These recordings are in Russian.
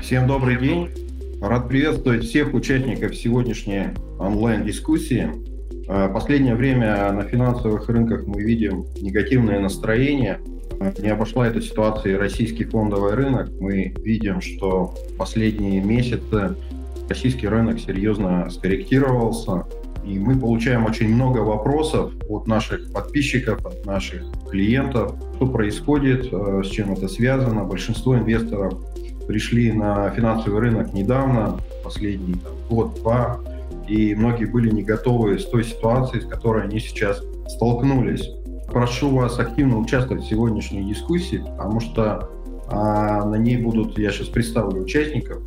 Всем добрый день. Рад приветствовать всех участников сегодняшней онлайн-дискуссии. Э, последнее время на финансовых рынках мы видим негативное настроение. Не обошла эта ситуация и российский фондовый рынок. Мы видим, что последние месяцы российский рынок серьезно скорректировался. И мы получаем очень много вопросов от наших подписчиков, от наших клиентов, что происходит, э, с чем это связано. Большинство инвесторов пришли на финансовый рынок недавно, последний год-два, и многие были не готовы с той ситуацией, с которой они сейчас столкнулись. Прошу вас активно участвовать в сегодняшней дискуссии, потому что а, на ней будут, я сейчас представлю участников,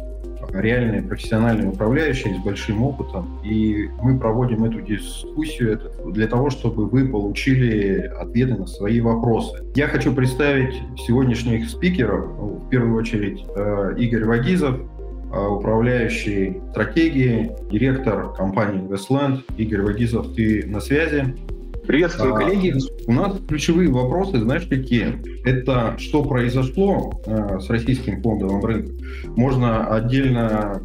реальные профессиональные управляющие с большим опытом, и мы проводим эту дискуссию для того, чтобы вы получили ответы на свои вопросы. Я хочу представить сегодняшних спикеров, в первую очередь э, Игорь Вагизов, э, управляющий стратегией, директор компании Westland. Игорь Вагизов, ты на связи? Приветствую, коллеги. У нас ключевые вопросы, знаешь, какие? Это что произошло э, с российским фондовым рынком. Можно отдельно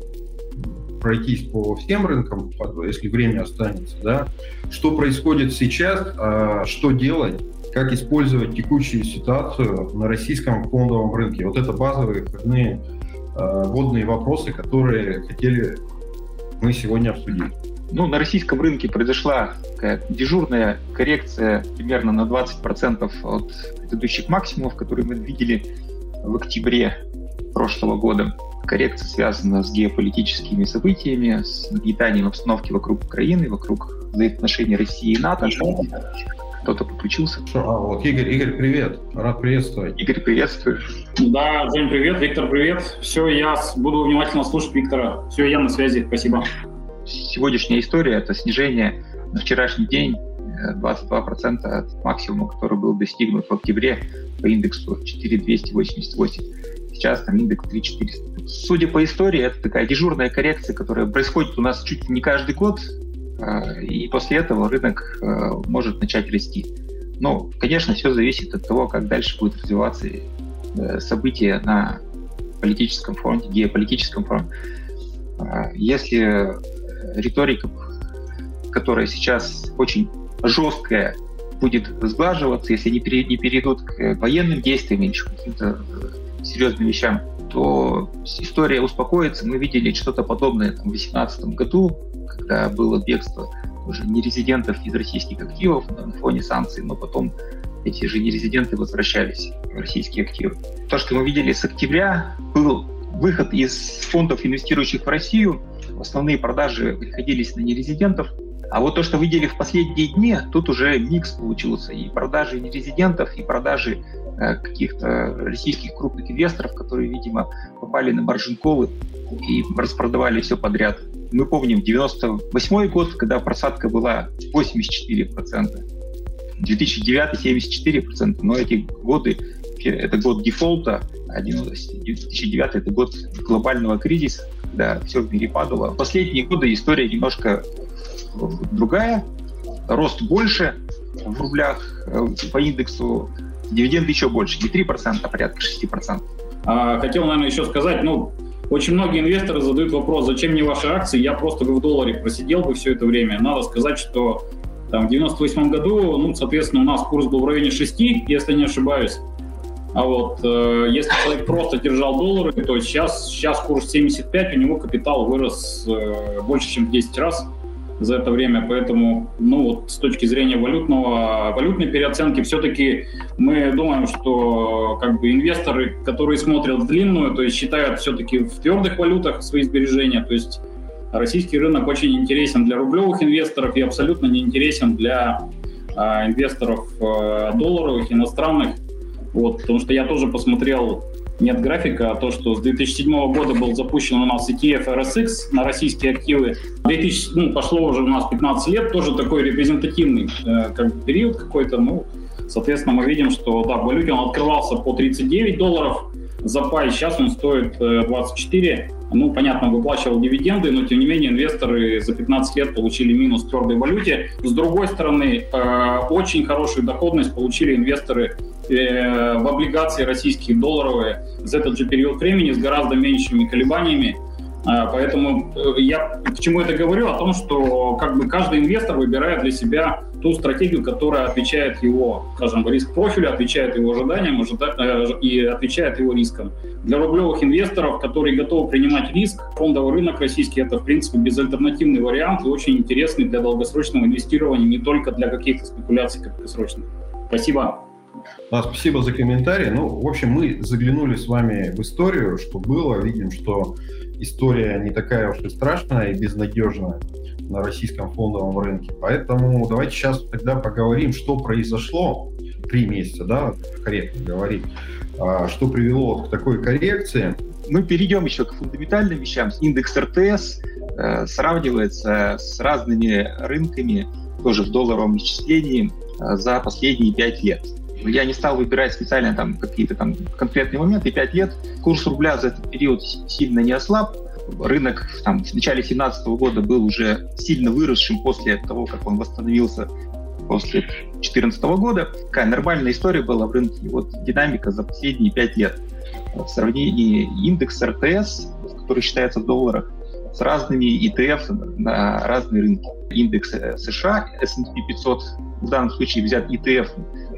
пройтись по всем рынкам, если время останется, да. Что происходит сейчас, э, что делать, как использовать текущую ситуацию на российском фондовом рынке. Вот это базовые входные э, водные вопросы, которые хотели мы сегодня обсудить. Ну, на российском рынке произошла такая дежурная коррекция примерно на 20% от предыдущих максимумов, которые мы видели в октябре прошлого года. Коррекция связана с геополитическими событиями, с нагнетанием обстановки вокруг Украины, вокруг взаимоотношений России и НАТО. Кто-то подключился. А, вот Игорь, Игорь, привет. Рад приветствовать. Игорь, приветствую. Да, Жень, привет. Виктор, привет. Все, я буду внимательно слушать Виктора. Все, я на связи. Спасибо сегодняшняя история — это снижение на вчерашний день 22% э, от максимума, который был достигнут в октябре по индексу 4288. Сейчас там индекс 3400. Судя по истории, это такая дежурная коррекция, которая происходит у нас чуть не каждый год, э, и после этого рынок э, может начать расти. Но, конечно, все зависит от того, как дальше будет развиваться события на политическом фронте, геополитическом фронте. Если риторика, которая сейчас очень жесткая, будет сглаживаться, если не, не перейдут к военным действиям или каким-то э, серьезным вещам, то история успокоится. Мы видели что-то подобное там, в 2018 году, когда было бегство уже нерезидентов из российских активов на фоне санкций, но потом эти же нерезиденты возвращались в российские активы. То, что мы видели с октября, был выход из фондов, инвестирующих в Россию, основные продажи приходились на нерезидентов. А вот то, что видели в последние дни, тут уже микс получился. И продажи нерезидентов, и продажи э, каких-то российских крупных инвесторов, которые, видимо, попали на маржин-колы и распродавали все подряд. Мы помним 98 год, когда просадка была 84%. 2009 74%, но эти годы, это год дефолта, 2009 это год глобального кризиса, когда все в мире падало. Последние годы история немножко другая, рост больше в рублях э, по индексу, дивиденды еще больше, не 3%, а порядка 6%. А, хотел, наверное, еще сказать, ну, очень многие инвесторы задают вопрос, зачем мне ваши акции, я просто бы в долларе просидел бы все это время. Надо сказать, что там, в 98 году, ну, соответственно, у нас курс был в районе 6, если не ошибаюсь. А вот э, если человек просто держал доллары, то сейчас, сейчас курс 75, у него капитал вырос э, больше, чем в 10 раз за это время. Поэтому, ну вот с точки зрения валютного, валютной переоценки, все-таки мы думаем, что как бы инвесторы, которые смотрят длинную, то есть считают все-таки в твердых валютах свои сбережения, то есть российский рынок очень интересен для рублевых инвесторов и абсолютно не интересен для э, инвесторов э, долларовых, иностранных. Вот, потому что я тоже посмотрел нет графика, а то, что с 2007 года был запущен у нас ETF RSX на российские активы. 2000, ну, пошло уже у нас 15 лет, тоже такой репрезентативный э, как период какой-то. Ну, соответственно, мы видим, что да, в валюте он открывался по 39 долларов за пай, сейчас он стоит э, 24. Ну, понятно, выплачивал дивиденды, но тем не менее инвесторы за 15 лет получили минус в твердой валюте. С другой стороны, э, очень хорошую доходность получили инвесторы э, в облигации российские долларовые за этот же период времени с гораздо меньшими колебаниями. А, поэтому э, я к чему это говорю? О том, что как бы каждый инвестор выбирает для себя ту стратегию, которая отвечает его, скажем, риск профилю, отвечает его ожиданиям ожида... Э, и отвечает его рискам. Для рублевых инвесторов, которые готовы принимать риск, фондовый рынок российский это, в принципе, безальтернативный вариант и очень интересный для долгосрочного инвестирования, не только для каких-то спекуляций краткосрочных. Спасибо. Да, спасибо за комментарий. Ну, в общем, мы заглянули с вами в историю, что было. Видим, что история не такая уж и страшная и безнадежная на российском фондовом рынке. Поэтому давайте сейчас тогда поговорим, что произошло три месяца, да, корректно говорить, а, что привело к такой коррекции. Мы перейдем еще к фундаментальным вещам. Индекс РТС э, сравнивается с разными рынками, тоже в долларовом исчислении, э, за последние пять лет. Я не стал выбирать специально там какие-то там конкретные моменты. Пять лет курс рубля за этот период сильно не ослаб. Рынок там, в начале 2017 года был уже сильно выросшим после того, как он восстановился после 2014 года. Такая нормальная история была в рынке. Вот динамика за последние пять лет. В сравнении индекс РТС, который считается в долларах, с разными ETF на разные рынки. Индекс э, США, S&P 500, в данном случае взят ETF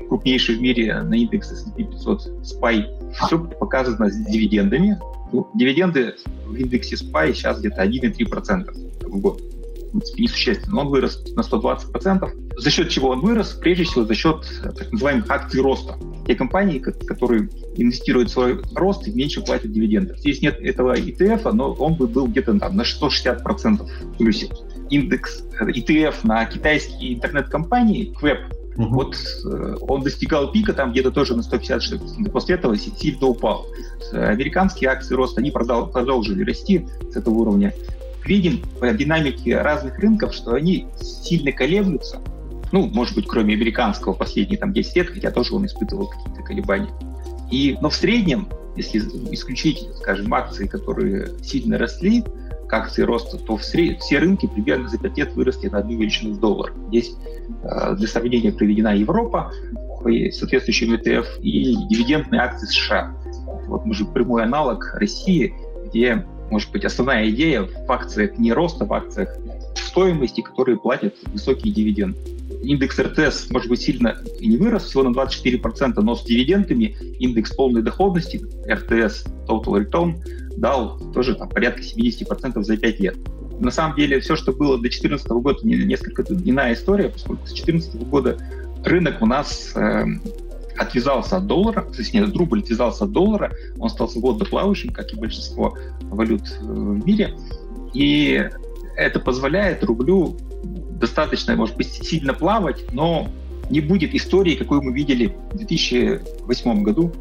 крупнейший в мире на индекс S&P 500 SPY. Все показано с дивидендами. Ну, дивиденды в индексе SPY сейчас где-то 1,3% в год. В принципе, несущественно. Он вырос на 120%. За счет чего он вырос? Прежде всего, за счет так называемых акций роста. Те компании, которые инвестируют в свой рост и меньше платят дивидендов. Здесь нет этого ETF, но он бы был где-то там, на 160% в плюсе. Индекс ETF на китайские интернет-компании, Квеб, Угу. Вот э, он достигал пика там где-то тоже на 150 после этого сильно упал. Американские акции роста, они продол- продолжили расти с этого уровня. Видим по динамике разных рынков, что они сильно колеблются. Ну, может быть, кроме американского последние там 10 лет, хотя тоже он испытывал какие-то колебания. И, но в среднем, если исключить, скажем, акции, которые сильно росли, к акции роста, то все, все рынки примерно за 5 лет выросли на одну величину в доллар. Здесь э, для сравнения приведена Европа, соответствующим ETF, и дивидендные акции США. Вот мы же прямой аналог России, где, может быть, основная идея в акциях не роста, в акциях стоимости, которые платят высокие дивиденды. Индекс РТС, может быть, сильно и не вырос, всего на 24%, но с дивидендами индекс полной доходности, РТС, Total Return, дал тоже там, порядка 70% за 5 лет. На самом деле, все, что было до 2014 года, несколько иная история, поскольку с 2014 года рынок у нас э, отвязался от доллара, то есть нет, рубль отвязался от доллара, он стал свободно плавающим, как и большинство валют э, в мире, и это позволяет рублю достаточно, может быть, сильно плавать, но не будет истории, какую мы видели в 2008 году,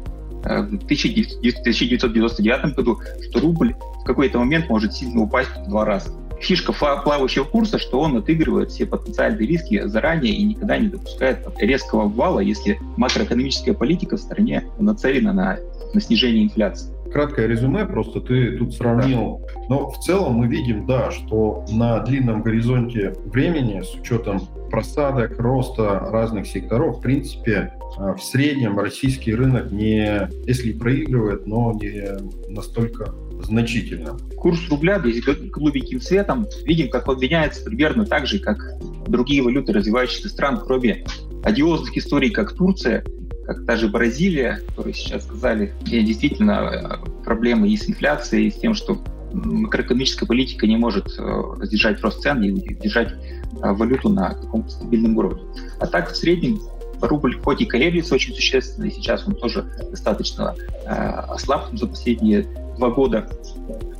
в 1999 году, что рубль в какой-то момент может сильно упасть в два раза. Фишка плавающего курса, что он отыгрывает все потенциальные риски заранее и никогда не допускает резкого обвала, если макроэкономическая политика в стране нацелена на, на снижение инфляции краткое резюме, просто ты тут сравнил. Но в целом мы видим, да, что на длинном горизонте времени, с учетом просадок, роста разных секторов, в принципе, в среднем российский рынок не, если проигрывает, но не настолько значительно. Курс рубля, голубеньким цветом, видим, как он меняется примерно так же, как другие валюты развивающихся стран, кроме одиозных историй, как Турция, как даже Бразилия, которые сейчас сказали, где действительно э, проблемы и с инфляцией, и с тем, что макроэкономическая политика не может э, держать рост цен и держать э, валюту на каком-то стабильном уровне. А так в среднем рубль хоть и колеблется очень существенно, и сейчас он тоже достаточно э, ослаб за последние два года,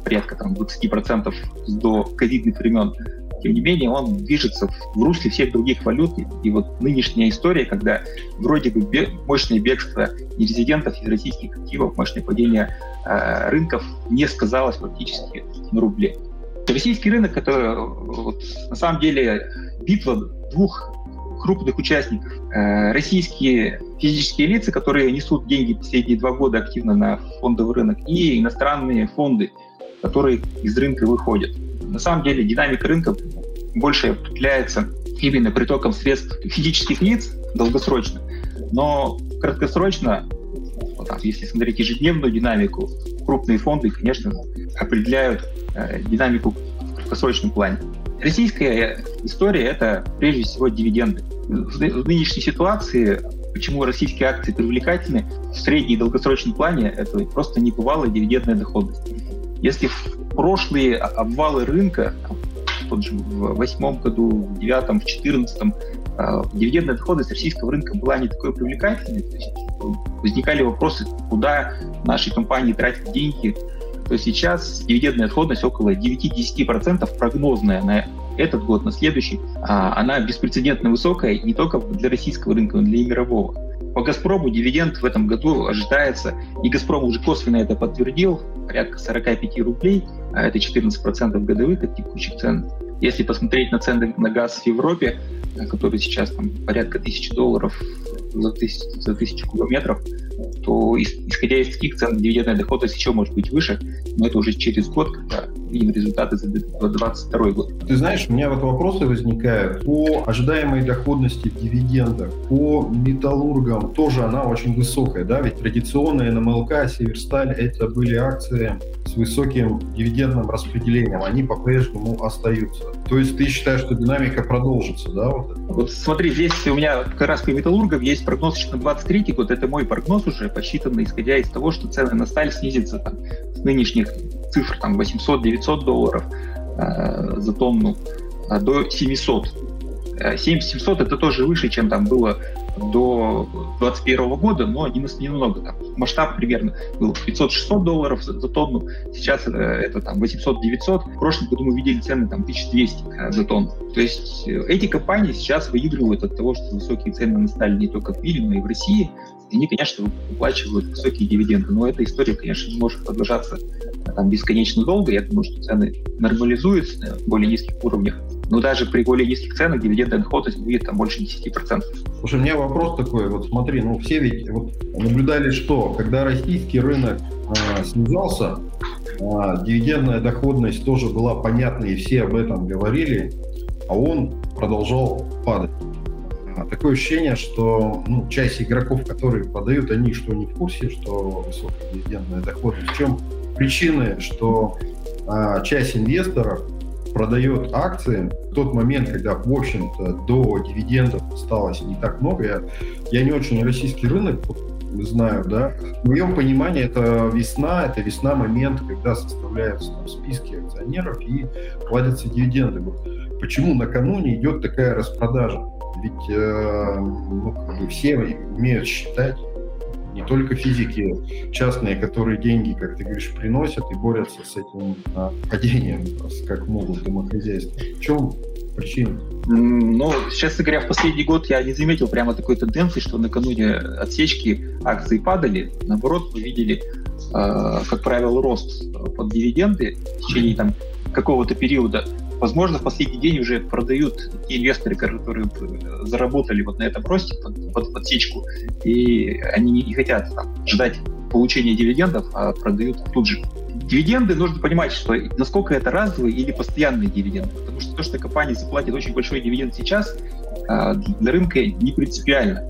порядка там 20% до ковидных времен, тем не менее он движется в русле всех других валют. И вот нынешняя история, когда вроде бы мощное бегство нерезидентов из российских активов, мощное падение э, рынков не сказалось практически на рубле. Российский рынок — это вот, на самом деле битва двух крупных участников. Э, российские физические лица, которые несут деньги последние два года активно на фондовый рынок, и иностранные фонды, которые из рынка выходят. На самом деле динамика рынка больше определяется именно притоком средств физических лиц долгосрочно. Но краткосрочно, вот если смотреть ежедневную динамику, крупные фонды, конечно, определяют э, динамику в краткосрочном плане. Российская история – это прежде всего дивиденды. В, нынешней ситуации почему российские акции привлекательны, в среднем и долгосрочном плане это просто небывалая дивидендная доходность. Если в прошлые обвалы рынка, тот же в восьмом году, в девятом, в четырнадцатом, а, дивидендная доходность российского рынка была не такой привлекательной, есть возникали вопросы, куда наши компании тратят деньги, то сейчас дивидендная доходность около 9-10% прогнозная на этот год, на следующий, а, она беспрецедентно высокая не только для российского рынка, но и для мирового. По «Газпрому» дивиденд в этом году ожидается, и «Газпром» уже косвенно это подтвердил, порядка 45 рублей, а это 14% годовых от текущих цен. Если посмотреть на цены на газ в Европе, которые сейчас там порядка тысячи долларов за тысячу, за тысячу кубометров, то исходя из таких цен дивидендная доходность еще может быть выше, но это уже через год, когда видим результаты за 2022 год. Ты знаешь, у меня вот вопросы возникают по ожидаемой доходности дивидендов, по металлургам тоже она очень высокая, да, ведь традиционные НМЛК, Северсталь, это были акции с высоким дивидендным распределением, они по-прежнему остаются. То есть ты считаешь, что динамика продолжится, да? Вот, вот смотри, здесь у меня как раз по металлургам есть прогноз на 23 год, это мой прогноз уже, посчитанный исходя из того, что цены на сталь снизятся там, с нынешних цифр там 800-900 долларов э, за тонну э, до 700. 7700 это тоже выше, чем там было до 2021 года, но немного. Там, масштаб примерно был 500-600 долларов за, за тонну, сейчас это, это там 800-900. В прошлом году мы видели цены там 1200 э, за тонну. То есть э, эти компании сейчас выигрывают от того, что высокие цены на сталь не только в мире, но и в России. И они, конечно, выплачивают высокие дивиденды. Но эта история, конечно, не может продолжаться э, там бесконечно долго. Я думаю, что цены нормализуются на более низких уровнях. Но даже при более низких ценах дивидендная доходность будет там больше 10%. Слушай, у меня вопрос такой, вот смотри, ну все ведь вот, наблюдали что, когда российский рынок э, снижался, э, дивидендная доходность тоже была понятна, и все об этом говорили, а он продолжал падать. Такое ощущение, что ну, часть игроков, которые продают, они что не в курсе, что высокая дивидендная доходность. В чем причины, что а, часть инвесторов продает акции в тот момент, когда, в общем-то, до дивидендов осталось не так много. Я, я не очень российский рынок знаю, да. В моем понимании это весна, это весна момент, когда составляются там, списки акционеров и платятся дивиденды. Вот почему накануне идет такая распродажа? Ведь э, ну, как бы все умеют считать, не только физики частные, которые деньги, как ты говоришь, приносят и борются с этим а, падением, как могут домохозяйства. В чем причина? Ну, честно говоря, в последний год я не заметил прямо такой тенденции, что накануне отсечки акции падали. Наоборот, мы видели, э, как правило, рост под дивиденды в течение там, какого-то периода. Возможно, в последний день уже продают те инвесторы, которые заработали вот на этом росте под, под подсечку, и они не, не хотят там, ждать получения дивидендов, а продают тут же. Дивиденды нужно понимать, что насколько это разовые или постоянные дивиденды. Потому что то, что компания заплатит очень большой дивиденд сейчас, а, для рынка не принципиально.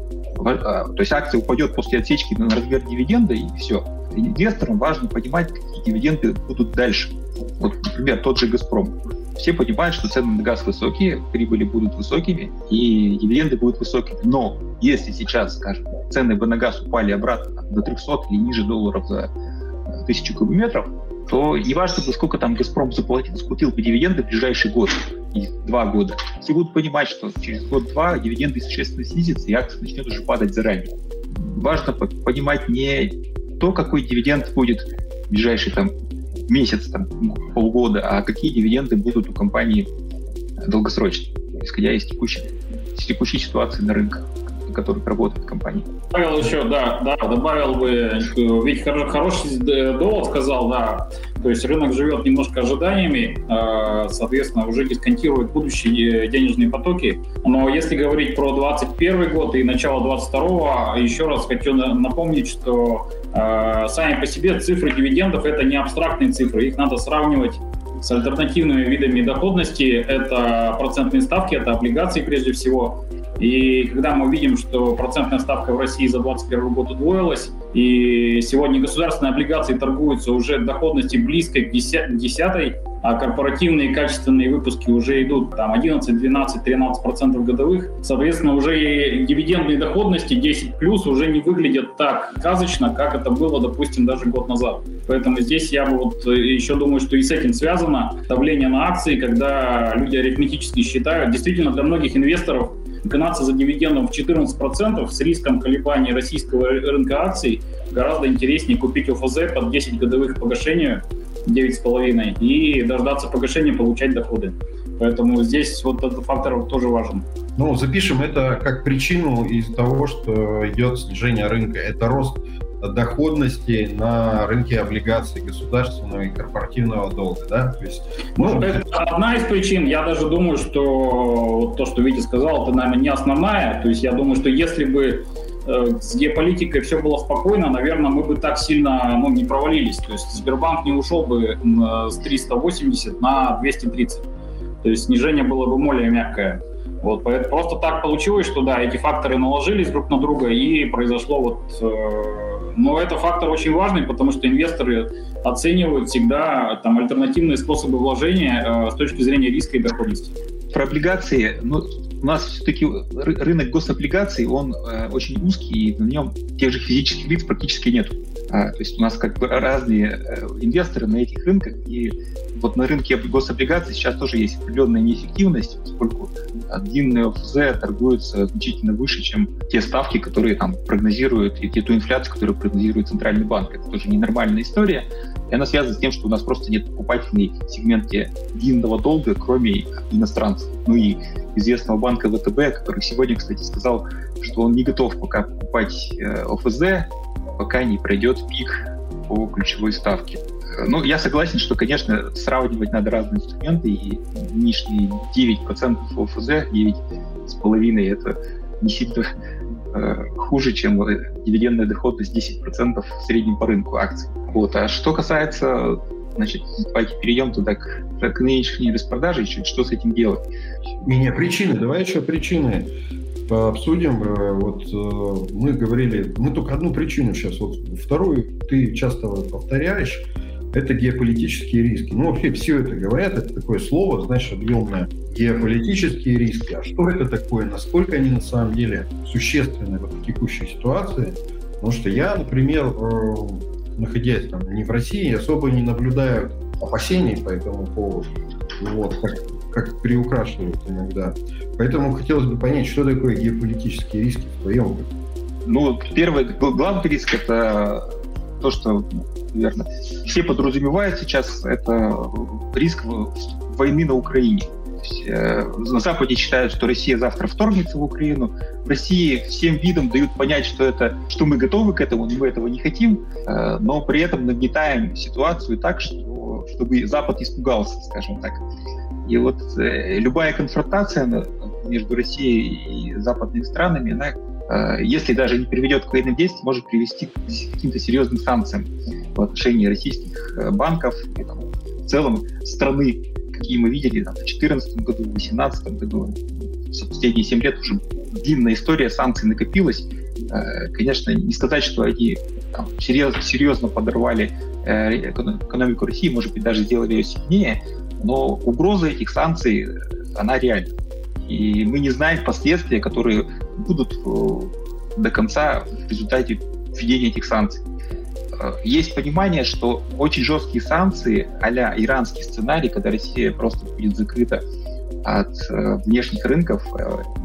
А, то есть акция упадет после отсечки на размер дивиденда, и все. Инвесторам важно понимать, какие дивиденды будут дальше. Вот, например, тот же «Газпром». Все понимают, что цены на газ высокие, прибыли будут высокими и дивиденды будут высокими. Но если сейчас, скажем, цены бы на газ упали обратно до 300 или ниже долларов за э, тысячу кубометров, то не важно, сколько там «Газпром» заплатил, заплатил бы дивиденды в ближайший год и два года. Все будут понимать, что через год-два дивиденды существенно снизятся, и акция начнет уже падать заранее. Важно понимать не то, какой дивиденд будет в ближайший там месяц, там, полгода, а какие дивиденды будут у компании долгосрочные, исходя из текущей, из текущей ситуации на рынке на которых работает компания. Добавил еще, да, да, добавил бы, ведь хороший довод сказал, да, то есть рынок живет немножко ожиданиями, а, соответственно, уже дисконтирует будущие денежные потоки. Но если говорить про 2021 год и начало 2022, еще раз хочу напомнить, что сами по себе цифры дивидендов это не абстрактные цифры, их надо сравнивать с альтернативными видами доходности. Это процентные ставки, это облигации прежде всего. И когда мы видим, что процентная ставка в России за 2021 год удвоилась, и сегодня государственные облигации торгуются уже доходности близкой к десятой, а корпоративные качественные выпуски уже идут там 11, 12, 13 процентов годовых. Соответственно, уже и дивидендные доходности 10 плюс уже не выглядят так сказочно, как это было, допустим, даже год назад. Поэтому здесь я вот еще думаю, что и с этим связано давление на акции, когда люди арифметически считают. Действительно, для многих инвесторов гнаться за дивидендом в 14% с риском колебаний российского рынка акций гораздо интереснее купить ОФЗ под 10 годовых погашения 9,5 и дождаться погашения, получать доходы. Поэтому здесь вот этот фактор тоже важен. Ну, запишем это как причину из того, что идет снижение рынка. Это рост доходности на рынке облигаций государственного и корпоративного долга, да? То есть, ну, это одна из причин. Я даже думаю, что то, что Витя сказал, это, наверное, не основная. То есть я думаю, что если бы Э, с геополитикой все было спокойно, наверное, мы бы так сильно ну, не провалились. То есть Сбербанк не ушел бы с 380 на 230. То есть снижение было бы более мягкое. Вот, поэтому просто так получилось, что да, эти факторы наложились друг на друга и произошло вот... Но это фактор очень важный, потому что инвесторы оценивают всегда там альтернативные способы вложения э, с точки зрения риска и доходности. Про облигации, ну, у нас все-таки рынок гособлигаций, он э, очень узкий, и на нем тех же физических лиц практически нет. А, то есть у нас как бы разные э, инвесторы на этих рынках, и вот на рынке гособлигаций сейчас тоже есть определенная неэффективность, поскольку длинные ОФЗ торгуются значительно выше, чем те ставки, которые там прогнозируют, и ту инфляцию, которую прогнозирует Центральный банк. Это тоже ненормальная история. И она связана с тем, что у нас просто нет покупательной сегменте длинного долга, кроме иностранцев. Ну и известного банка ВТБ, который сегодня, кстати, сказал, что он не готов пока покупать э, ОФЗ, пока не пройдет пик по ключевой ставке. Ну, я согласен, что, конечно, сравнивать надо разные инструменты, и нынешние 9% ОФЗ, 9,5% это не сильно э, хуже, чем дивидендная доходность 10% в среднем по рынку акций. Вот. А что касается, значит, давайте перейдем туда к, к нынешней распродаже, еще что с этим делать. Не, не, причины, давай еще причины обсудим. Э, вот э, мы говорили, мы только одну причину сейчас, вот вторую ты часто повторяешь, это геополитические риски. Ну, вообще все это говорят, это такое слово, знаешь, объемное. Геополитические риски. А что это такое? Насколько они на самом деле существенны в текущей ситуации? Потому что я, например, э, находясь там не в России, особо не наблюдаю опасений по этому поводу. Вот, как, приукрашивают иногда. Поэтому хотелось бы понять, что такое геополитические риски в твоем опыте. Ну, первый, главный риск – это то, что, наверное, все подразумевают сейчас, это риск войны на Украине. Есть, э, на Западе считают, что Россия завтра вторгнется в Украину. В России всем видом дают понять, что, это, что мы готовы к этому, мы этого не хотим, э, но при этом нагнетаем ситуацию так, что, чтобы Запад испугался, скажем так. И вот э, любая конфронтация между Россией и западными странами, она Э, если даже не приведет к военным действиям, может привести к каким-то серьезным санкциям в отношении российских э, банков и там, в целом страны, какие мы видели там, в 2014 году, в 2018 году. За последние 7 лет уже длинная история санкций накопилась. Э, конечно, не сказать, что они там, серьезно, серьезно подорвали экономику России, может быть, даже сделали ее сильнее, но угроза этих санкций, она реальна. И мы не знаем последствия, которые будут э, до конца в результате введения этих санкций. Э, есть понимание, что очень жесткие санкции а иранский сценарий, когда Россия просто будет закрыта от э, внешних рынков,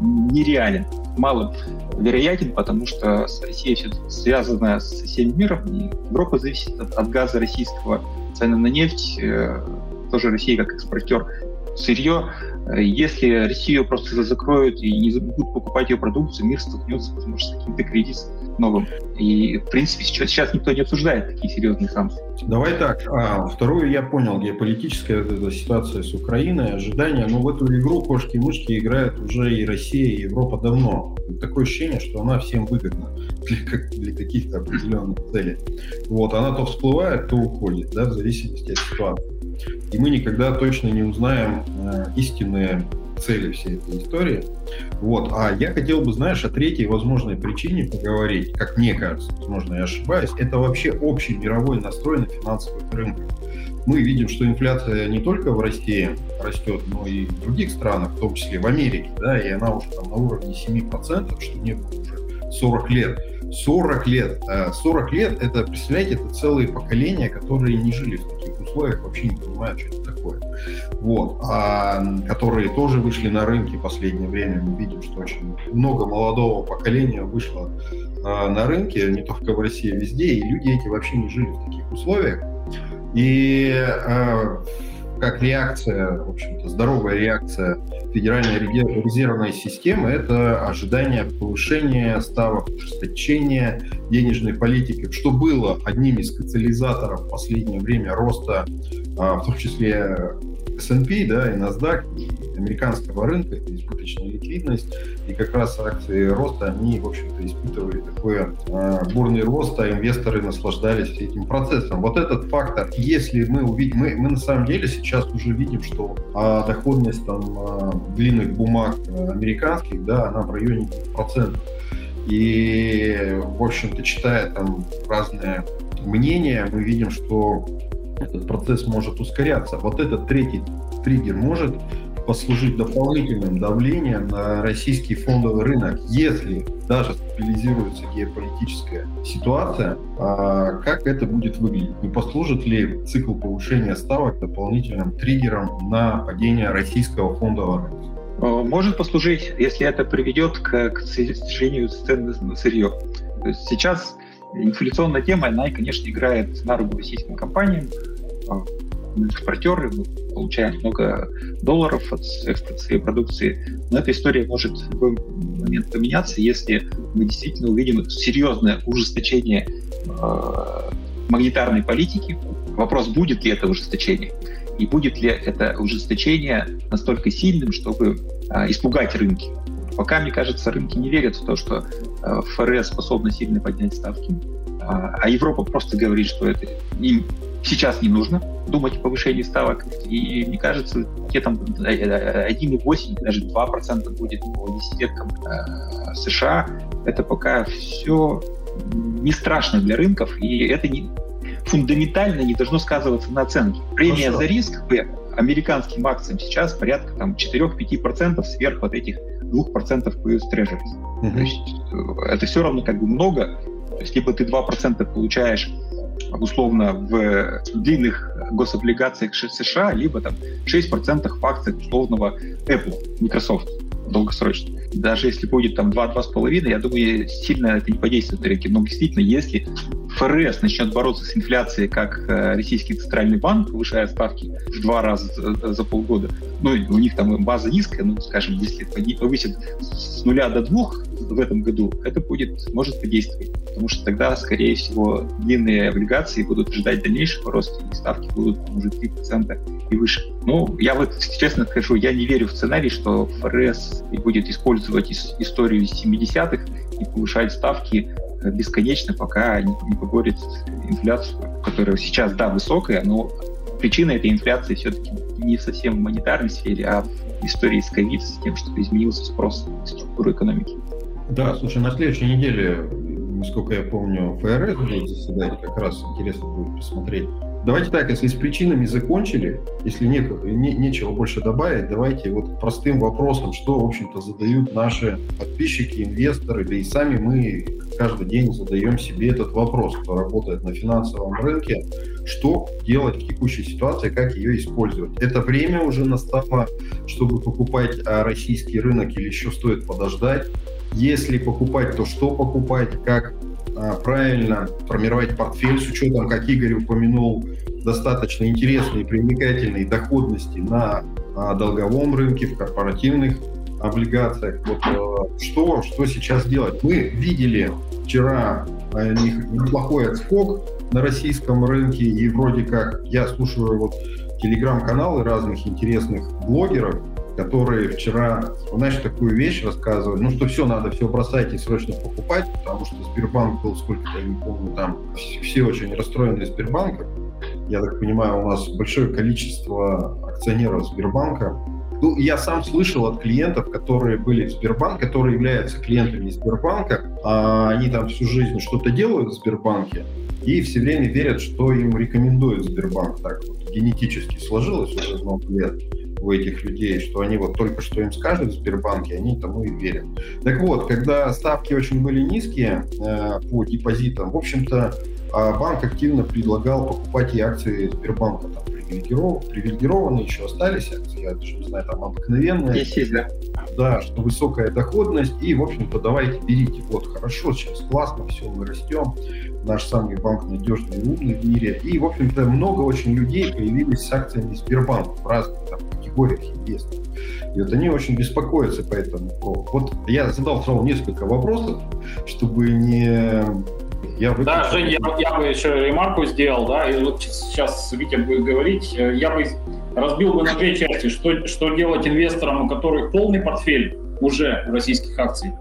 нереален. Мало вероятен, потому что Россия все связана с всем миром, и Европа зависит от, от газа российского, цены на нефть, тоже Россия как экспортер сырье если Россию просто закроют и не будут покупать ее продукцию, мир столкнется, возможно, с каким-то кризисом новым. И, в принципе, сейчас, сейчас никто не обсуждает такие серьезные санкции. Давай так. А, вторую я понял. Геополитическая эта ситуация с Украиной, ожидания. Но в эту игру кошки-мышки играют уже и Россия, и Европа давно. Такое ощущение, что она всем выгодна для, для каких-то определенных целей. Вот, она то всплывает, то уходит, да, в зависимости от ситуации. И мы никогда точно не узнаем э, истинные цели всей этой истории. Вот. А я хотел бы, знаешь, о третьей возможной причине поговорить, как мне кажется, возможно, я ошибаюсь, это вообще общий мировой настрой на финансовых рынках. Мы видим, что инфляция не только в России растет, но и в других странах, в том числе в Америке, да, и она уже там на уровне 7%, что не было уже 40 лет. 40 лет. 40 э, лет, это, представляете, это целые поколения, которые не жили в условиях, вообще не понимают, что это такое. Вот. А которые тоже вышли на рынки в последнее время. Мы видим, что очень много молодого поколения вышло а, на рынке, не только в России, а везде, и люди эти вообще не жили в таких условиях. И а, как реакция, в общем-то, здоровая реакция Федеральной резервной системы – это ожидание повышения ставок, ужесточения денежной политики, что было одним из катализаторов в последнее время роста, а, в том числе S&P, да, и NASDAQ, американского рынка, это избыточная ликвидность, и как раз акции роста, они, в общем-то, испытывали такой э, бурный рост, а инвесторы наслаждались этим процессом. Вот этот фактор, если мы увидим, мы, мы на самом деле сейчас уже видим, что э, доходность там э, длинных бумаг э, американских, да, она в районе процентов. И, в общем-то, читая там разные мнения, мы видим, что этот процесс может ускоряться. Вот этот третий триггер может послужить дополнительным давлением на российский фондовый рынок, если даже стабилизируется геополитическая ситуация, а как это будет выглядеть? Не послужит ли цикл повышения ставок дополнительным триггером на падение российского фондового рынка? Э, может послужить, если это приведет к, к снижению цен на сырье. Сейчас инфляционная тема, она, конечно, играет на руку российским компаниям. Экспортеры, мы получаем много долларов от своей продукции, но эта история может в любой момент поменяться, если мы действительно увидим серьезное ужесточение э, монетарной политики. Вопрос, будет ли это ужесточение, и будет ли это ужесточение настолько сильным, чтобы э, испугать рынки. Пока, мне кажется, рынки не верят в то, что э, ФРС способна сильно поднять ставки, а, а Европа просто говорит, что это им сейчас не нужно думать о повышении ставок. И мне кажется, те там 1,8, э, даже 2% будет по десятилеткам э, США. Это пока все не страшно для рынков, и это не, фундаментально не должно сказываться на оценке. Премия Хорошо. за риск американским акциям сейчас порядка там 4-5% сверх вот этих 2% по US Treasuries. Угу. То есть э, это все равно как бы много. То есть либо ты 2% получаешь условно в длинных гособлигациях США, либо там 6% в акциях условного Apple, Microsoft долгосрочно. Даже если будет там 2-2,5, я думаю, сильно это не подействует на рынке. Но действительно, если ФРС начнет бороться с инфляцией, как э, российский центральный банк, повышая ставки в два раза за, за полгода, ну, у них там база низкая, ну, скажем, если они повысят с нуля до двух в этом году, это будет, может подействовать, потому что тогда, скорее всего, длинные облигации будут ждать дальнейшего роста, и ставки будут уже 3% и выше. Ну, я вот честно скажу, я не верю в сценарий, что ФРС будет использовать историю из 70-х и повышать ставки бесконечно, пока не, не поборет инфляцию, которая сейчас, да, высокая, но причина этой инфляции все-таки не совсем в монетарной сфере, а в истории с ковид, с тем, что изменился спрос на структуру экономики. Да, слушай, на следующей неделе, насколько я помню, ФРС будет заседать, как раз интересно будет посмотреть, Давайте так, если с причинами закончили, если не, не, нечего больше добавить, давайте вот простым вопросом, что, в общем-то, задают наши подписчики, инвесторы, да и сами мы каждый день задаем себе этот вопрос, кто работает на финансовом рынке, что делать в текущей ситуации, как ее использовать. Это время уже настало, чтобы покупать а, российский рынок или еще стоит подождать. Если покупать, то что покупать, как правильно формировать портфель с учетом, как Игорь упомянул, достаточно интересной и привлекательной доходности на долговом рынке, в корпоративных облигациях. Вот а, что, что сейчас делать? Мы видели вчера неплохой отскок на российском рынке, и вроде как я слушаю вот телеграм-каналы разных интересных блогеров, которые вчера, знаешь, такую вещь рассказывали, ну что все, надо все бросать и срочно покупать, потому что Сбербанк был сколько-то, я не помню, там все очень расстроены Сбербанком. Я так понимаю, у нас большое количество акционеров Сбербанка, Ну, я сам слышал от клиентов, которые были в Сбербанке, которые являются клиентами Сбербанка, а они там всю жизнь что-то делают в Сбербанке, и все время верят, что им рекомендует Сбербанк. Так вот, генетически сложилось уже много лет у этих людей, что они вот только что им скажут в Сбербанке, они тому и верят. Так вот, когда ставки очень были низкие э, по депозитам, в общем-то, э, банк активно предлагал покупать и акции Сбербанка. Там, привилегированные еще остались акции, я даже не знаю, там обыкновенные. Есть, да. Да, что высокая доходность, и, в общем-то, давайте берите. Вот, хорошо, сейчас классно, все, мы растем, наш самый банк надежный и умный в мире. И, в общем-то, много очень людей появились с акциями Сбербанка в разных там, категориях инвесторов. И вот они очень беспокоятся по этому поводу. Вот я задал сразу несколько вопросов, чтобы не я выключил. Да, Жень, я, я бы еще ремарку сделал, да, и вот сейчас Витя будет говорить, э, я бы разбил бы на две части, что, что делать инвесторам, у которых полный портфель уже российских акций,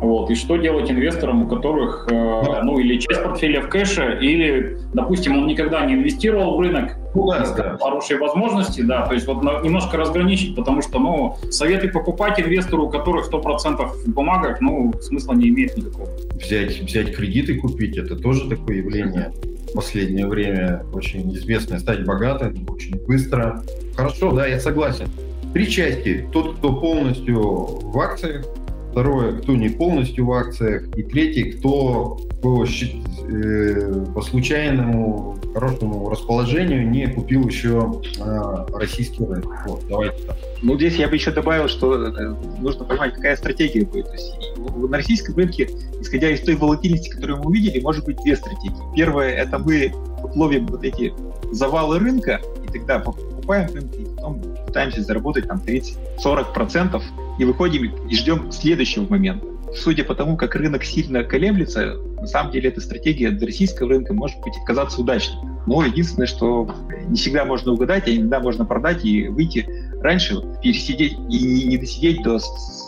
вот. И что делать инвесторам, у которых, э, ну, или часть портфеля в кэше, или, допустим, он никогда не инвестировал в рынок, ну, да, да. хорошие возможности, да, то есть вот немножко разграничить, потому что, ну, советы покупать инвестору, у которых 100% в бумагах, ну, смысла не имеет никакого. Взять, взять кредиты купить, это тоже такое явление в последнее время очень известное, стать богатым очень быстро. Хорошо, да, я согласен. Три части. Тот, кто полностью в акциях, Второе, кто не полностью в акциях. И третий, кто по, э, по случайному хорошему расположению не купил еще э, российский рынок. Вот, давайте так. Ну, здесь я бы еще добавил, что э, нужно понимать, какая стратегия будет. То есть на российском рынке, исходя из той волатильности, которую мы увидели, может быть две стратегии. Первое, это мы ловим вот эти завалы рынка, и тогда покупаем рынки, и потом пытаемся заработать там 30-40% и выходим и ждем следующего момента. Судя по тому, как рынок сильно колеблется, на самом деле эта стратегия для российского рынка может быть оказаться удачной. Но единственное, что не всегда можно угадать, а иногда можно продать и выйти раньше, пересидеть и не досидеть до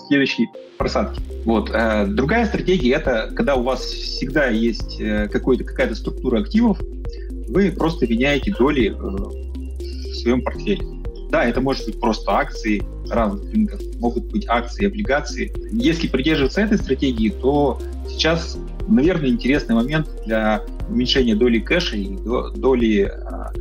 следующей просадки. Вот. А другая стратегия — это когда у вас всегда есть э, какая-то структура активов, вы просто меняете доли э, в своем портфеле. Да, это может быть просто акции разных рынков, могут быть акции, облигации. Если придерживаться этой стратегии, то сейчас, наверное, интересный момент для уменьшения доли кэша и доли а,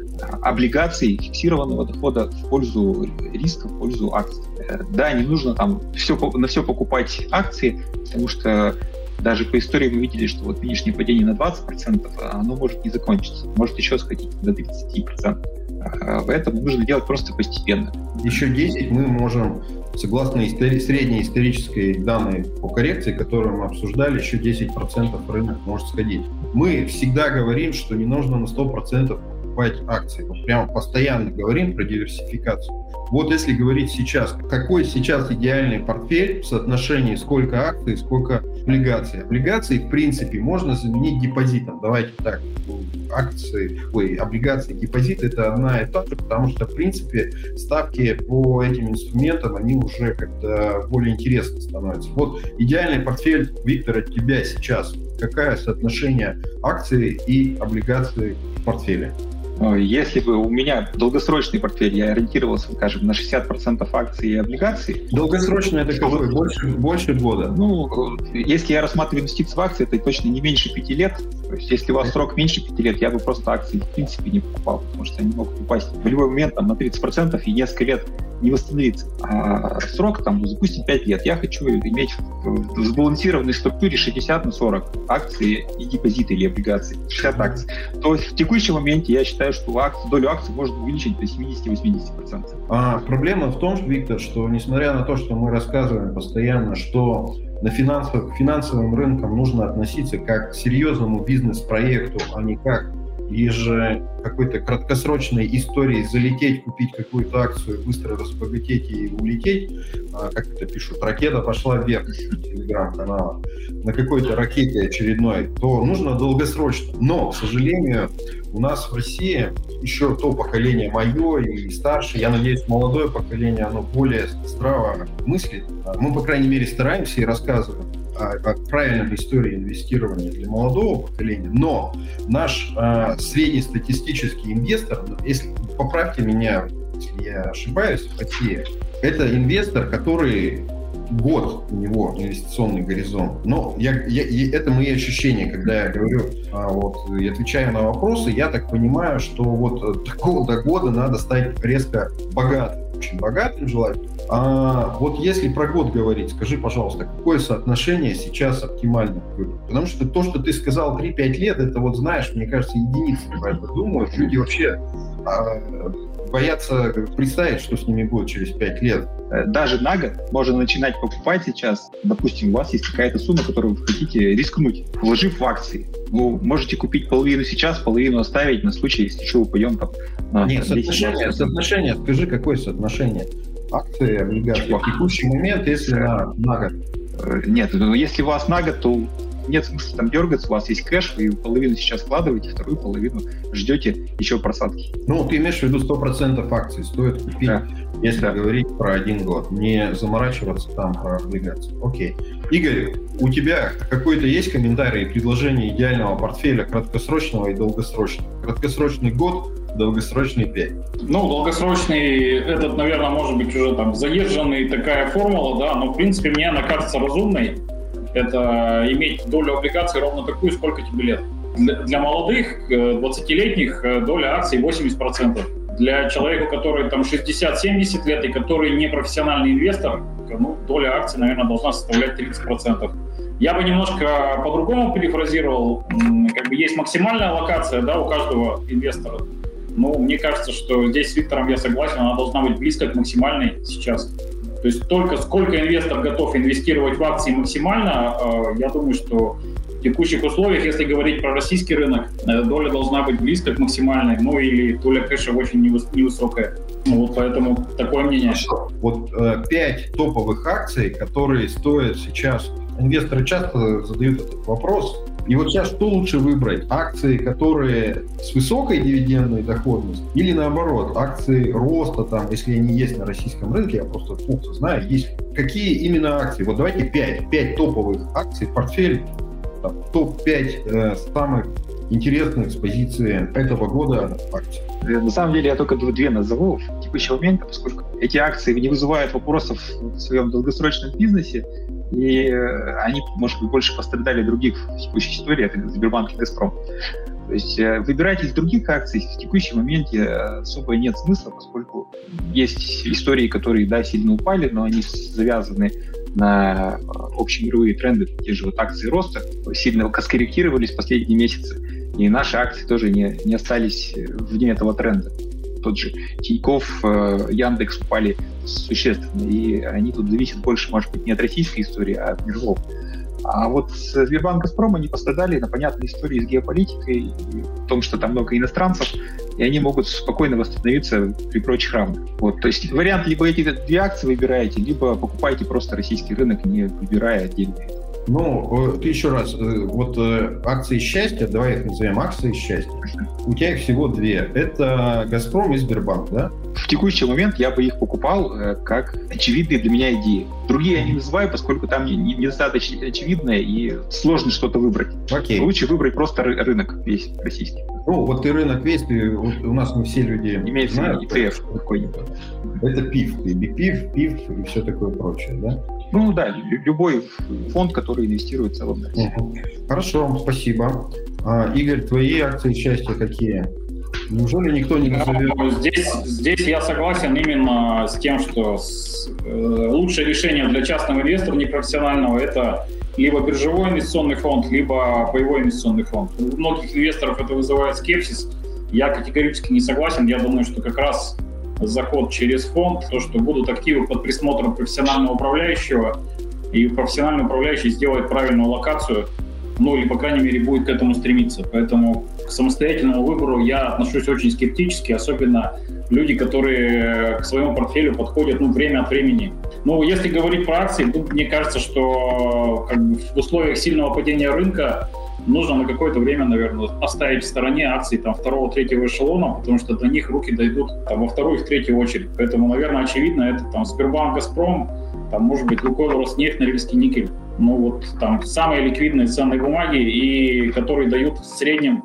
облигаций фиксированного дохода в пользу риска, в пользу акций. Да, не нужно там все, на все покупать акции, потому что даже по истории мы видели, что вот нынешнее падение на 20%, оно может не закончиться, может еще сходить до 30%. Поэтому нужно делать просто постепенно. Еще 10 мы можем, согласно истори- средней исторической данной по коррекции, которую мы обсуждали, еще 10% рынок может сходить. Мы всегда говорим, что не нужно на 100% покупать акции. Вот прямо постоянно говорим про диверсификацию. Вот если говорить сейчас, какой сейчас идеальный портфель в соотношении сколько акций, сколько облигаций. Облигации, в принципе, можно заменить депозитом. Давайте так, акции, ой, облигации, депозит это одна и та же, потому что, в принципе, ставки по этим инструментам, они уже как-то более интересны становятся. Вот идеальный портфель, Виктор, от тебя сейчас. Какое соотношение акций и облигаций в портфеле? Если бы у меня долгосрочный портфель, я ориентировался, скажем, на 60% акций и облигаций. Долгосрочный это какой? Больше, больше года? Ну, если я рассматриваю инвестиции в акции, это точно не меньше 5 лет. То есть, если у вас срок меньше 5 лет, я бы просто акции в принципе не покупал, потому что они могут упасть в любой момент там, на 30% и несколько лет не восстановиться. А срок, там, допустим, 5 лет. Я хочу иметь в сбалансированной структуре 60 на 40 акции и депозиты или облигации. 60 акций. То есть в текущем моменте я считаю, что акции, долю акций можно увеличить до 70-80%. А, проблема в том, Виктор, что несмотря на то, что мы рассказываем постоянно, что на финансовым, финансовым рынкам нужно относиться как к серьезному бизнес-проекту, а не как еже какой-то краткосрочной истории залететь, купить какую-то акцию, быстро разбогатеть и улететь, а, как это пишут, ракета пошла вверх телеграм-канала, на какой-то ракете очередной, то нужно долгосрочно. Но, к сожалению, у нас в России еще то поколение мое и старше, я надеюсь, молодое поколение, оно более здраво мыслит. Мы, по крайней мере, стараемся и рассказываем о правильной истории инвестирования для молодого поколения, но наш э, среднестатистический инвестор, если поправьте меня, если я ошибаюсь, России, это инвестор, который год у него инвестиционный горизонт. Но я, я, это мои ощущения, когда я говорю, а, вот, и отвечаю на вопросы, я так понимаю, что вот э, такого до года надо стать резко богатым, очень богатым желательно. А вот если про год говорить, скажи, пожалуйста, какое соотношение сейчас оптимально Потому что то, что ты сказал 3-5 лет, это вот, знаешь, мне кажется, единицы про это думают. Люди вообще а, боятся представить, что с ними будет через 5 лет. Э, даже на год можно начинать покупать сейчас. Допустим, у вас есть какая-то сумма, которую вы хотите рискнуть, вложив в акции. Вы можете купить половину сейчас, половину оставить на случай, если что, упадем там на Нет, соотношение, соотношение, скажи, какое соотношение? Акции, облигации в текущий момент, если на, на год? Э, нет, ну, если у вас на год, то нет смысла там дергаться, у вас есть кэш, вы половину сейчас вкладываете, вторую половину ждете еще просадки. Ну, ты имеешь в виду 100% акций стоит купить, да. если да. говорить про один год, не заморачиваться там про облигации. Окей. Игорь, у тебя какой-то есть комментарий и предложение идеального портфеля краткосрочного и долгосрочного? Краткосрочный год, долгосрочный 5. Ну, долгосрочный, этот, наверное, может быть уже там заезженный такая формула, да, но в принципе мне она кажется разумной это иметь долю облигаций ровно такую, сколько тебе лет. Для молодых, 20-летних, э, э, доля акций 80%. Для человека, который там 60-70 лет и который не профессиональный инвестор, ну, доля акций, наверное, должна составлять 30%. Я бы немножко по-другому перефразировал. Как бы есть максимальная локация да, у каждого инвестора. Ну, мне кажется, что здесь с Виктором я согласен, она должна быть близко к максимальной сейчас. То есть только сколько инвестор готов инвестировать в акции максимально, э, я думаю, что в текущих условиях, если говорить про российский рынок, э, доля должна быть близко к максимальной, ну или доля кэша очень невысокая. Ну, вот поэтому такое мнение. Вот э, пять топовых акций, которые стоят сейчас, инвесторы часто задают этот вопрос, и вот сейчас что лучше выбрать? Акции, которые с высокой дивидендной доходностью или наоборот, акции роста, там, если они есть на российском рынке, я просто плохо знаю, есть какие именно акции? Вот давайте 5, 5 топовых акций, портфель, топ-5 э, самых интересных с позиции этого года акций. На самом деле я только две назову текущий момент, поскольку эти акции не вызывают вопросов в своем долгосрочном бизнесе, и э, они, может быть, больше пострадали других в текущей истории, это Сбербанк и Газпром. То есть э, выбирать из других акций в текущем моменте особо нет смысла, поскольку есть истории, которые, да, сильно упали, но они завязаны на общемировые тренды, те же вот акции роста, сильно скорректировались в последние месяцы, и наши акции тоже не, не остались вне этого тренда тот же Тиньков, э, Яндекс упали существенно, и они тут зависят больше, может быть, не от российской истории, а от мирового. А вот Сбербанк Газпром, они пострадали на понятной истории с геополитикой, и в том, что там много иностранцев, и они могут спокойно восстановиться при прочих равных. Вот, то есть вариант либо эти две акции выбираете, либо покупаете просто российский рынок, не выбирая отдельные. Ну, ты еще раз, э, вот э, акции счастья, давай их назовем акции счастья. У тебя их всего две. Это «Газпром» и «Сбербанк», да? В текущий момент я бы их покупал э, как очевидные для меня идеи. Другие я не называю, поскольку там недостаточно очевидно и сложно что-то выбрать. Окей. Лучше выбрать просто рынок весь российский. Ну, вот ты рынок весь, ты, вот у нас не все люди Имеется знают. ETF какой-нибудь. Это ПИФ, и БИПИФ, ПИФ и все такое прочее, да? Ну да, любой фонд, который инвестирует в целом. Хорошо, спасибо. А, Игорь, твои акции счастья какие? Неужели никто не назовет? Здесь, здесь я согласен именно с тем, что с, э, лучшее решение для частного инвестора непрофессионального – это либо биржевой инвестиционный фонд, либо боевой инвестиционный фонд. У многих инвесторов это вызывает скепсис. Я категорически не согласен. Я думаю, что как раз заход через фонд, то, что будут активы под присмотром профессионального управляющего, и профессиональный управляющий сделает правильную локацию, ну или, по крайней мере, будет к этому стремиться. Поэтому к самостоятельному выбору я отношусь очень скептически, особенно люди, которые к своему портфелю подходят ну, время от времени. Ну, если говорить про акции, тут мне кажется, что как бы, в условиях сильного падения рынка нужно на какое-то время, наверное, оставить в стороне акции там второго, третьего эшелона, потому что до них руки дойдут там во вторую и в третью очередь. Поэтому, наверное, очевидно, это там Сбербанк, Газпром, там, может быть, Лукойл, Роснефть, Норильский никель. Ну, вот там самые ликвидные ценные бумаги, и которые дают в среднем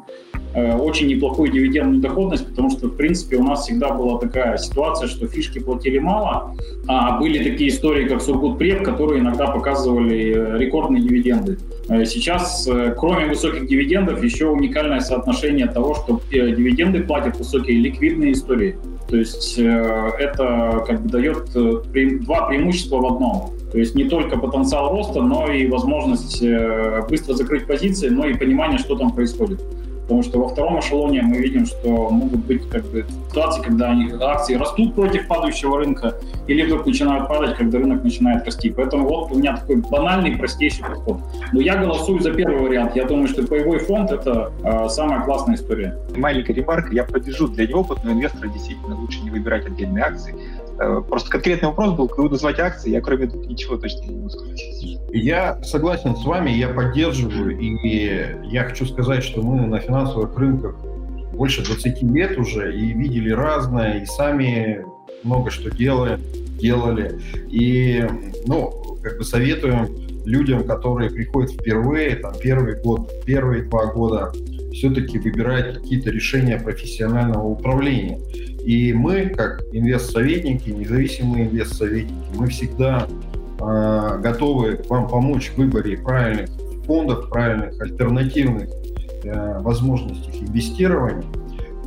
очень неплохую дивидендную доходность, потому что, в принципе, у нас всегда была такая ситуация, что фишки платили мало, а были такие истории, как Сургутпред, которые иногда показывали э, рекордные дивиденды. Э, сейчас, кроме высоких дивидендов, еще уникальное соотношение того, что дивиденды платят высокие ликвидные истории. То есть это как бы дает два преимущества в одном. То есть не только потенциал роста, но и возможность э, быстро закрыть позиции, но и понимание, что там происходит. Потому что во втором эшелоне мы видим, что могут быть как бы ситуации, когда акции растут против падающего рынка, или вдруг начинают падать, когда рынок начинает расти. Поэтому вот у меня такой банальный, простейший подход. Но я голосую за первый вариант. Я думаю, что паевой фонд – это э, самая классная история. Маленькая ремарка. Я поддержу для неопытного инвестора действительно лучше не выбирать отдельные акции, просто конкретный вопрос был, кого назвать акции, я кроме этого ничего точно не могу сказать. Я согласен с вами, я поддерживаю, и я хочу сказать, что мы на финансовых рынках больше 20 лет уже и видели разное, и сами много что делаем, делали. И, ну, как бы советуем людям, которые приходят впервые, там, первый год, первые два года, все-таки выбирать какие-то решения профессионального управления. И мы, как инвест-советники, независимые инвест-советники, мы всегда э, готовы вам помочь в выборе правильных фондов, правильных альтернативных э, возможностей инвестирования.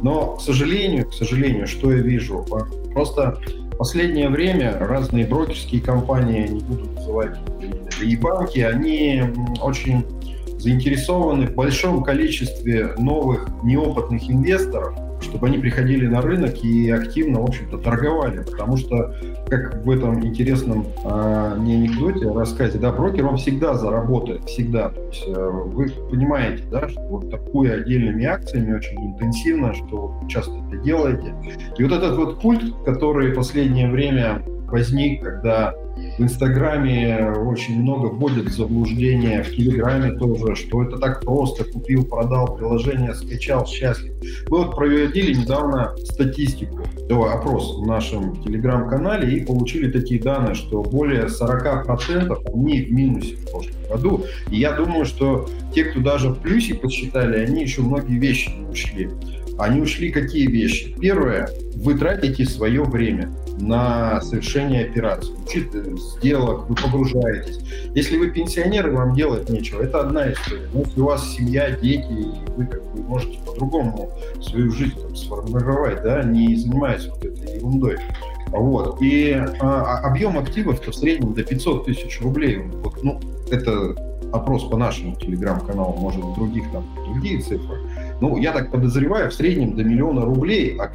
Но, к сожалению, к сожалению, что я вижу? Просто в последнее время разные брокерские компании, не буду называть и банки, они очень заинтересованы в большом количестве новых неопытных инвесторов, чтобы они приходили на рынок и активно, в общем-то, торговали. Потому что, как в этом интересном э, не анекдоте, а рассказе, да, брокер, он всегда заработает, всегда. То есть э, вы понимаете, да, что вот такую отдельными акциями очень интенсивно, что часто это делаете. И вот этот вот пульт, который в последнее время возник, когда в Инстаграме очень много вводят в заблуждение, в Телеграме тоже, что это так просто, купил, продал приложение, скачал, счастлив. Мы вот проводили недавно статистику, опрос в нашем Телеграм-канале и получили такие данные, что более 40% они в минусе в прошлом году. И я думаю, что те, кто даже в плюсе посчитали, они еще многие вещи не ушли. Они ушли какие вещи? Первое, вы тратите свое время на совершение операций, сделок, вы погружаетесь. Если вы пенсионеры, вам делать нечего, это одна история. Но если у вас семья, дети, и вы как бы можете по-другому свою жизнь там, сформировать, да, не занимаясь вот этой ерундой. Вот. И а, объем активов в среднем до 500 тысяч рублей. Вот, ну, это опрос по нашему телеграм-каналу, может, других там другие цифры. Ну, я так подозреваю, в среднем до миллиона рублей а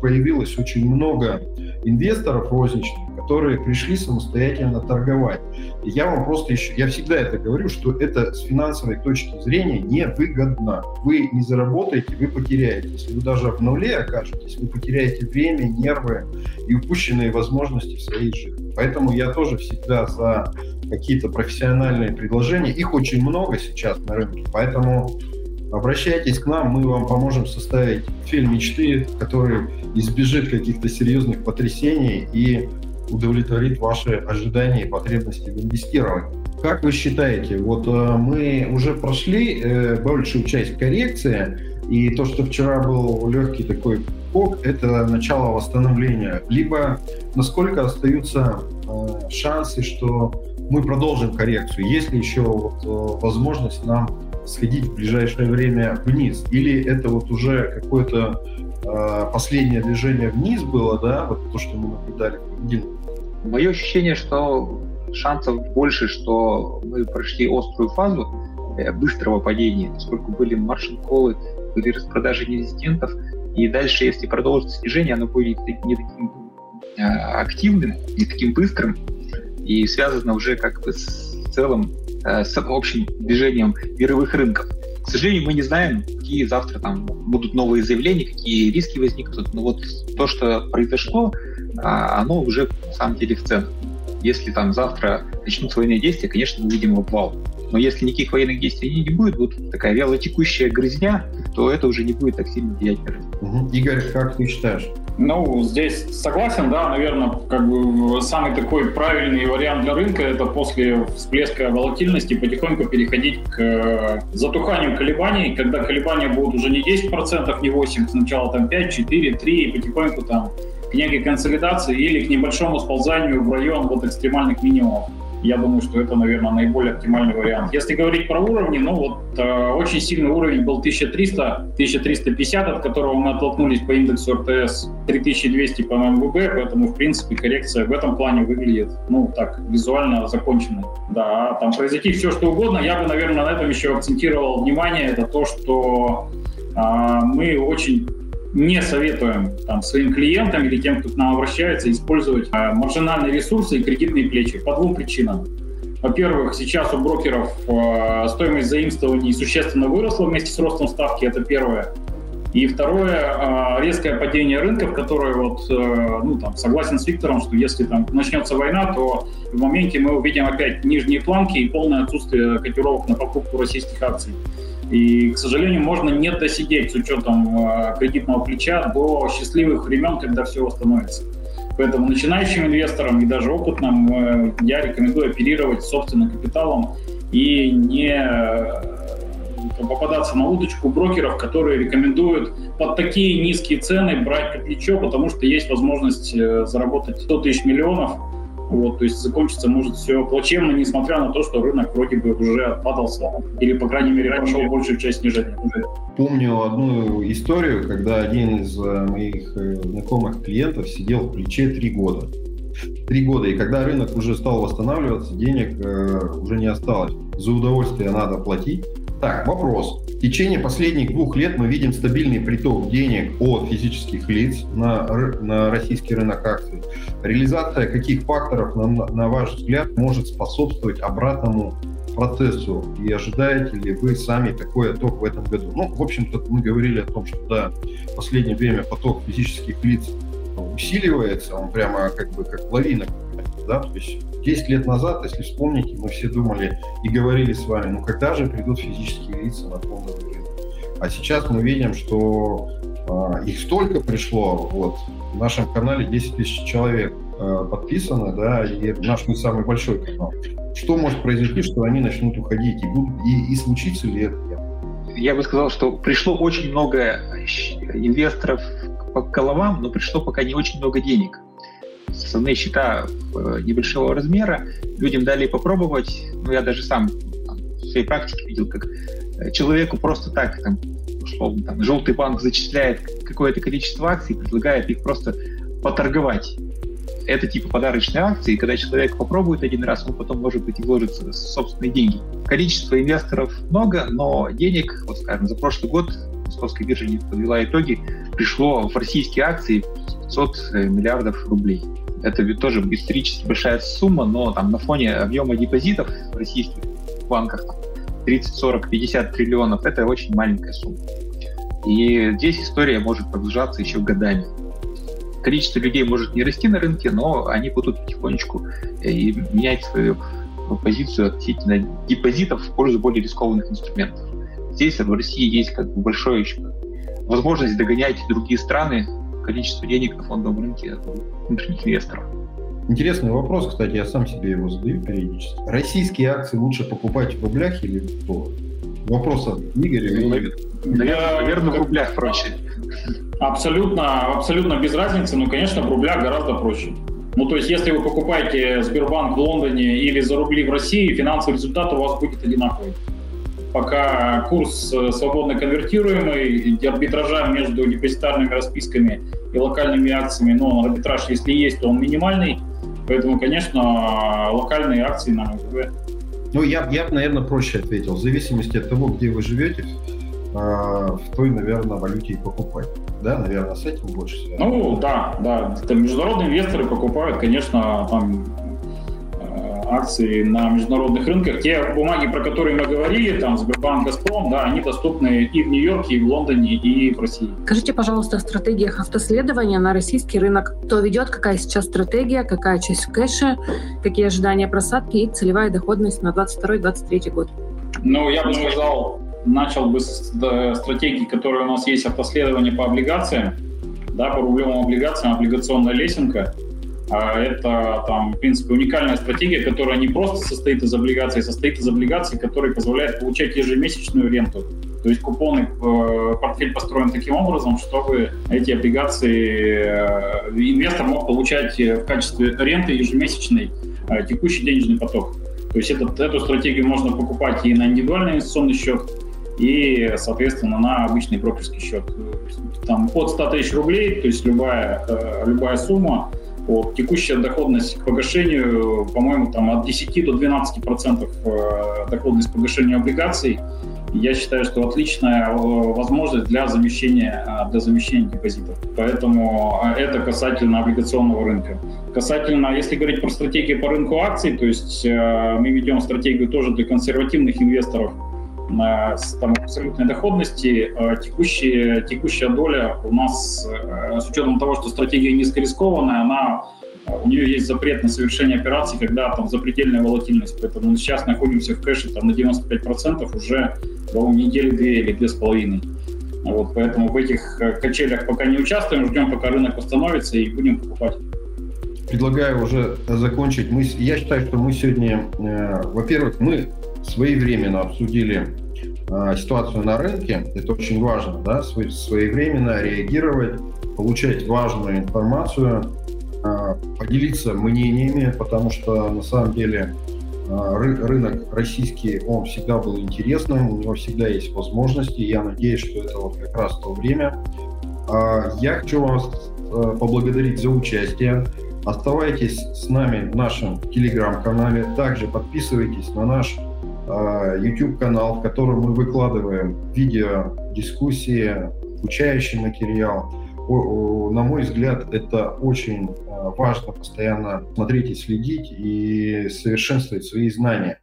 появилось очень много инвесторов розничных, которые пришли самостоятельно торговать. И я вам просто еще, я всегда это говорю, что это с финансовой точки зрения невыгодно. Вы не заработаете, вы потеряете. Если вы даже в нуле окажетесь, вы потеряете время, нервы и упущенные возможности в своей жизни. Поэтому я тоже всегда за какие-то профессиональные предложения. Их очень много сейчас на рынке, поэтому Обращайтесь к нам, мы вам поможем составить фильм мечты, который избежит каких-то серьезных потрясений и удовлетворит ваши ожидания и потребности в инвестировании. Как вы считаете, вот э, мы уже прошли э, большую часть коррекции, и то, что вчера был легкий такой пок, это начало восстановления. Либо насколько остаются э, шансы, что мы продолжим коррекцию, есть ли еще вот, возможность нам сходить в ближайшее время вниз? Или это вот уже какое-то э, последнее движение вниз было, да, вот то, что мы наблюдали в понедельник? Мое ощущение, что шансов больше, что мы прошли острую фазу э, быстрого падения, поскольку были маршин-колы, были распродажи нерезидентов, и дальше, если продолжится снижение, оно будет не таким э, активным, не таким быстрым, и связано уже как бы с целым с общим движением мировых рынков. К сожалению, мы не знаем, какие завтра там будут новые заявления, какие риски возникнут. Но вот то, что произошло, а, оно уже на самом деле в ценах. Если там завтра начнутся военные действия, конечно, мы увидим обвал. Но если никаких военных действий не будет, вот такая вялотекущая грызня, то это уже не будет так сильно влиять на рынок. Игорь, как ты считаешь? Ну, здесь согласен, да, наверное, как бы самый такой правильный вариант для рынка это после всплеска волатильности потихоньку переходить к э, затуханию колебаний, когда колебания будут уже не 10%, не 8%, сначала там 5, 4, 3, и потихоньку там к некой консолидации или к небольшому сползанию в район вот экстремальных минимумов. Я думаю, что это, наверное, наиболее оптимальный вариант. Если говорить про уровни, ну вот э, очень сильный уровень был 1300, 1350, от которого мы оттолкнулись по индексу РТС, 3200 по МВБ, поэтому, в принципе, коррекция в этом плане выглядит, ну, так, визуально законченной. Да, там произойти все, что угодно. Я бы, наверное, на этом еще акцентировал внимание, это то, что э, мы очень не советуем там, своим клиентам или тем, кто к нам обращается, использовать э, маржинальные ресурсы и кредитные плечи по двум причинам. Во-первых, сейчас у брокеров э, стоимость заимствований существенно выросла вместе с ростом ставки, это первое. И второе, э, резкое падение рынков, которое вот, э, ну, там, согласен с Виктором, что если там начнется война, то в моменте мы увидим опять нижние планки и полное отсутствие котировок на покупку российских акций. И, к сожалению, можно не досидеть с учетом э, кредитного плеча до счастливых времен, когда все восстановится. Поэтому начинающим инвесторам и даже опытным э, я рекомендую оперировать собственным капиталом и не э, попадаться на удочку брокеров, которые рекомендуют под такие низкие цены брать плечо, потому что есть возможность заработать 100 тысяч миллионов вот, то есть закончится может все плачевно, несмотря на то, что рынок вроде бы уже отпадался, или, по крайней мере, прошел большую часть снижения. Помню одну историю, когда один из э, моих э, знакомых клиентов сидел в плече три года. Три года, и когда рынок уже стал восстанавливаться, денег э, уже не осталось. За удовольствие надо платить. Так, вопрос. В течение последних двух лет мы видим стабильный приток денег от физических лиц на, на российский рынок акций. Реализация каких факторов, на, на ваш взгляд, может способствовать обратному процессу? И ожидаете ли вы сами такой отток в этом году? Ну, в общем-то, мы говорили о том, что да, в последнее время поток физических лиц усиливается, он прямо как бы как лавина да, то есть 10 лет назад, если вспомните, мы все думали и говорили с вами, ну когда же придут физические лица на фондовый рынок? А сейчас мы видим, что э, их столько пришло, вот, в нашем канале 10 тысяч человек э, подписано, да, и наш не самый большой канал. Что может произойти, что они начнут уходить, и, будут, и, и случится ли это? Я бы сказал, что пришло очень много инвесторов по головам, но пришло пока не очень много денег основные счета э, небольшого размера, людям дали попробовать, ну, я даже сам там, в своей практике видел, как э, человеку просто так, там, условно, там, желтый банк зачисляет какое-то количество акций, предлагает их просто поторговать. Это типа подарочные акции, когда человек попробует один раз, он потом, может быть, и вложится собственные деньги. Количество инвесторов много, но денег, вот скажем, за прошлый год Московская биржа не подвела итоги, пришло в российские акции 500 э, миллиардов рублей. Это ведь тоже исторически большая сумма, но там на фоне объема депозитов в российских банках 30, 40, 50 триллионов – это очень маленькая сумма. И здесь история может продолжаться еще годами. Количество людей может не расти на рынке, но они будут потихонечку э, и менять свою позицию относительно депозитов в пользу более рискованных инструментов. Здесь в России есть как бы большая еще возможность догонять другие страны, количество денег на фондовом рынке внутренних инвесторов. Интересный вопрос, кстати, я сам себе его задаю периодически. Российские акции лучше покупать в рублях или в долларах? Вопрос от Игоря. Ну, наверное, наверное, в рублях проще. Абсолютно, абсолютно без разницы, но, конечно, в рублях гораздо проще. Ну, то есть, если вы покупаете Сбербанк в Лондоне или за рубли в России, финансовый результат у вас будет одинаковый пока курс э, свободно конвертируемый, арбитража между депозитарными расписками и локальными акциями, но арбитраж, если есть, то он минимальный, поэтому, конечно, локальные акции на МВБ. Ну, я, я бы, наверное, проще ответил. В зависимости от того, где вы живете, а, в той, наверное, валюте и покупать. Да, наверное, с этим больше связано. Ну, да, да. Это международные инвесторы покупают, конечно, там акции на международных рынках. Те бумаги, про которые мы говорили, там Сбербанк, Газпром, да, они доступны и в Нью-Йорке, и в Лондоне, и в России. Скажите, пожалуйста, о стратегиях автоследования на российский рынок. Кто ведет, какая сейчас стратегия, какая часть в кэше, какие ожидания просадки и целевая доходность на 22-23 год? Ну, я бы сказал, начал бы с стратегии, которые у нас есть автоследование по облигациям да, по рублевым облигациям, облигационная лесенка. А это, там, в принципе, уникальная стратегия, которая не просто состоит из облигаций, а состоит из облигаций, которые позволяют получать ежемесячную ренту. То есть купонный э, портфель построен таким образом, чтобы эти облигации э, инвестор мог получать в качестве ренты ежемесячный э, текущий денежный поток. То есть этот, эту стратегию можно покупать и на индивидуальный инвестиционный счет, и, соответственно, на обычный брокерский счет. Там от 100 тысяч рублей, то есть любая, э, любая сумма, вот, текущая доходность к погашению, по-моему, там от 10 до 12 процентов э, доходность погашения облигаций. Я считаю, что отличная э, возможность для замещения, для замещения депозитов. Поэтому это касательно облигационного рынка. Касательно, если говорить про стратегию по рынку акций, то есть мы ведем стратегию тоже для консервативных инвесторов – с там, абсолютной доходности э, текущая, текущая доля у нас, э, с учетом того, что стратегия низкорискованная, она э, у нее есть запрет на совершение операций, когда там запредельная волатильность. Поэтому мы сейчас находимся в кэше там, на 95% уже до недели две или две с половиной. Вот, поэтому в этих качелях пока не участвуем, ждем, пока рынок восстановится и будем покупать. Предлагаю уже закончить. Мы, я считаю, что мы сегодня, э, во-первых, мы своевременно обсудили э, ситуацию на рынке. Это очень важно, да, своевременно реагировать, получать важную информацию, э, поделиться мнениями, потому что на самом деле э, рынок российский, он всегда был интересным, у него всегда есть возможности. Я надеюсь, что это вот как раз то время. Я хочу вас э, поблагодарить за участие. Оставайтесь с нами в нашем телеграм-канале. Также подписывайтесь на наш а, YouTube-канал, в котором мы выкладываем видео, дискуссии, обучающий материал. На мой взгляд, это очень а, важно постоянно смотреть и следить и совершенствовать свои знания.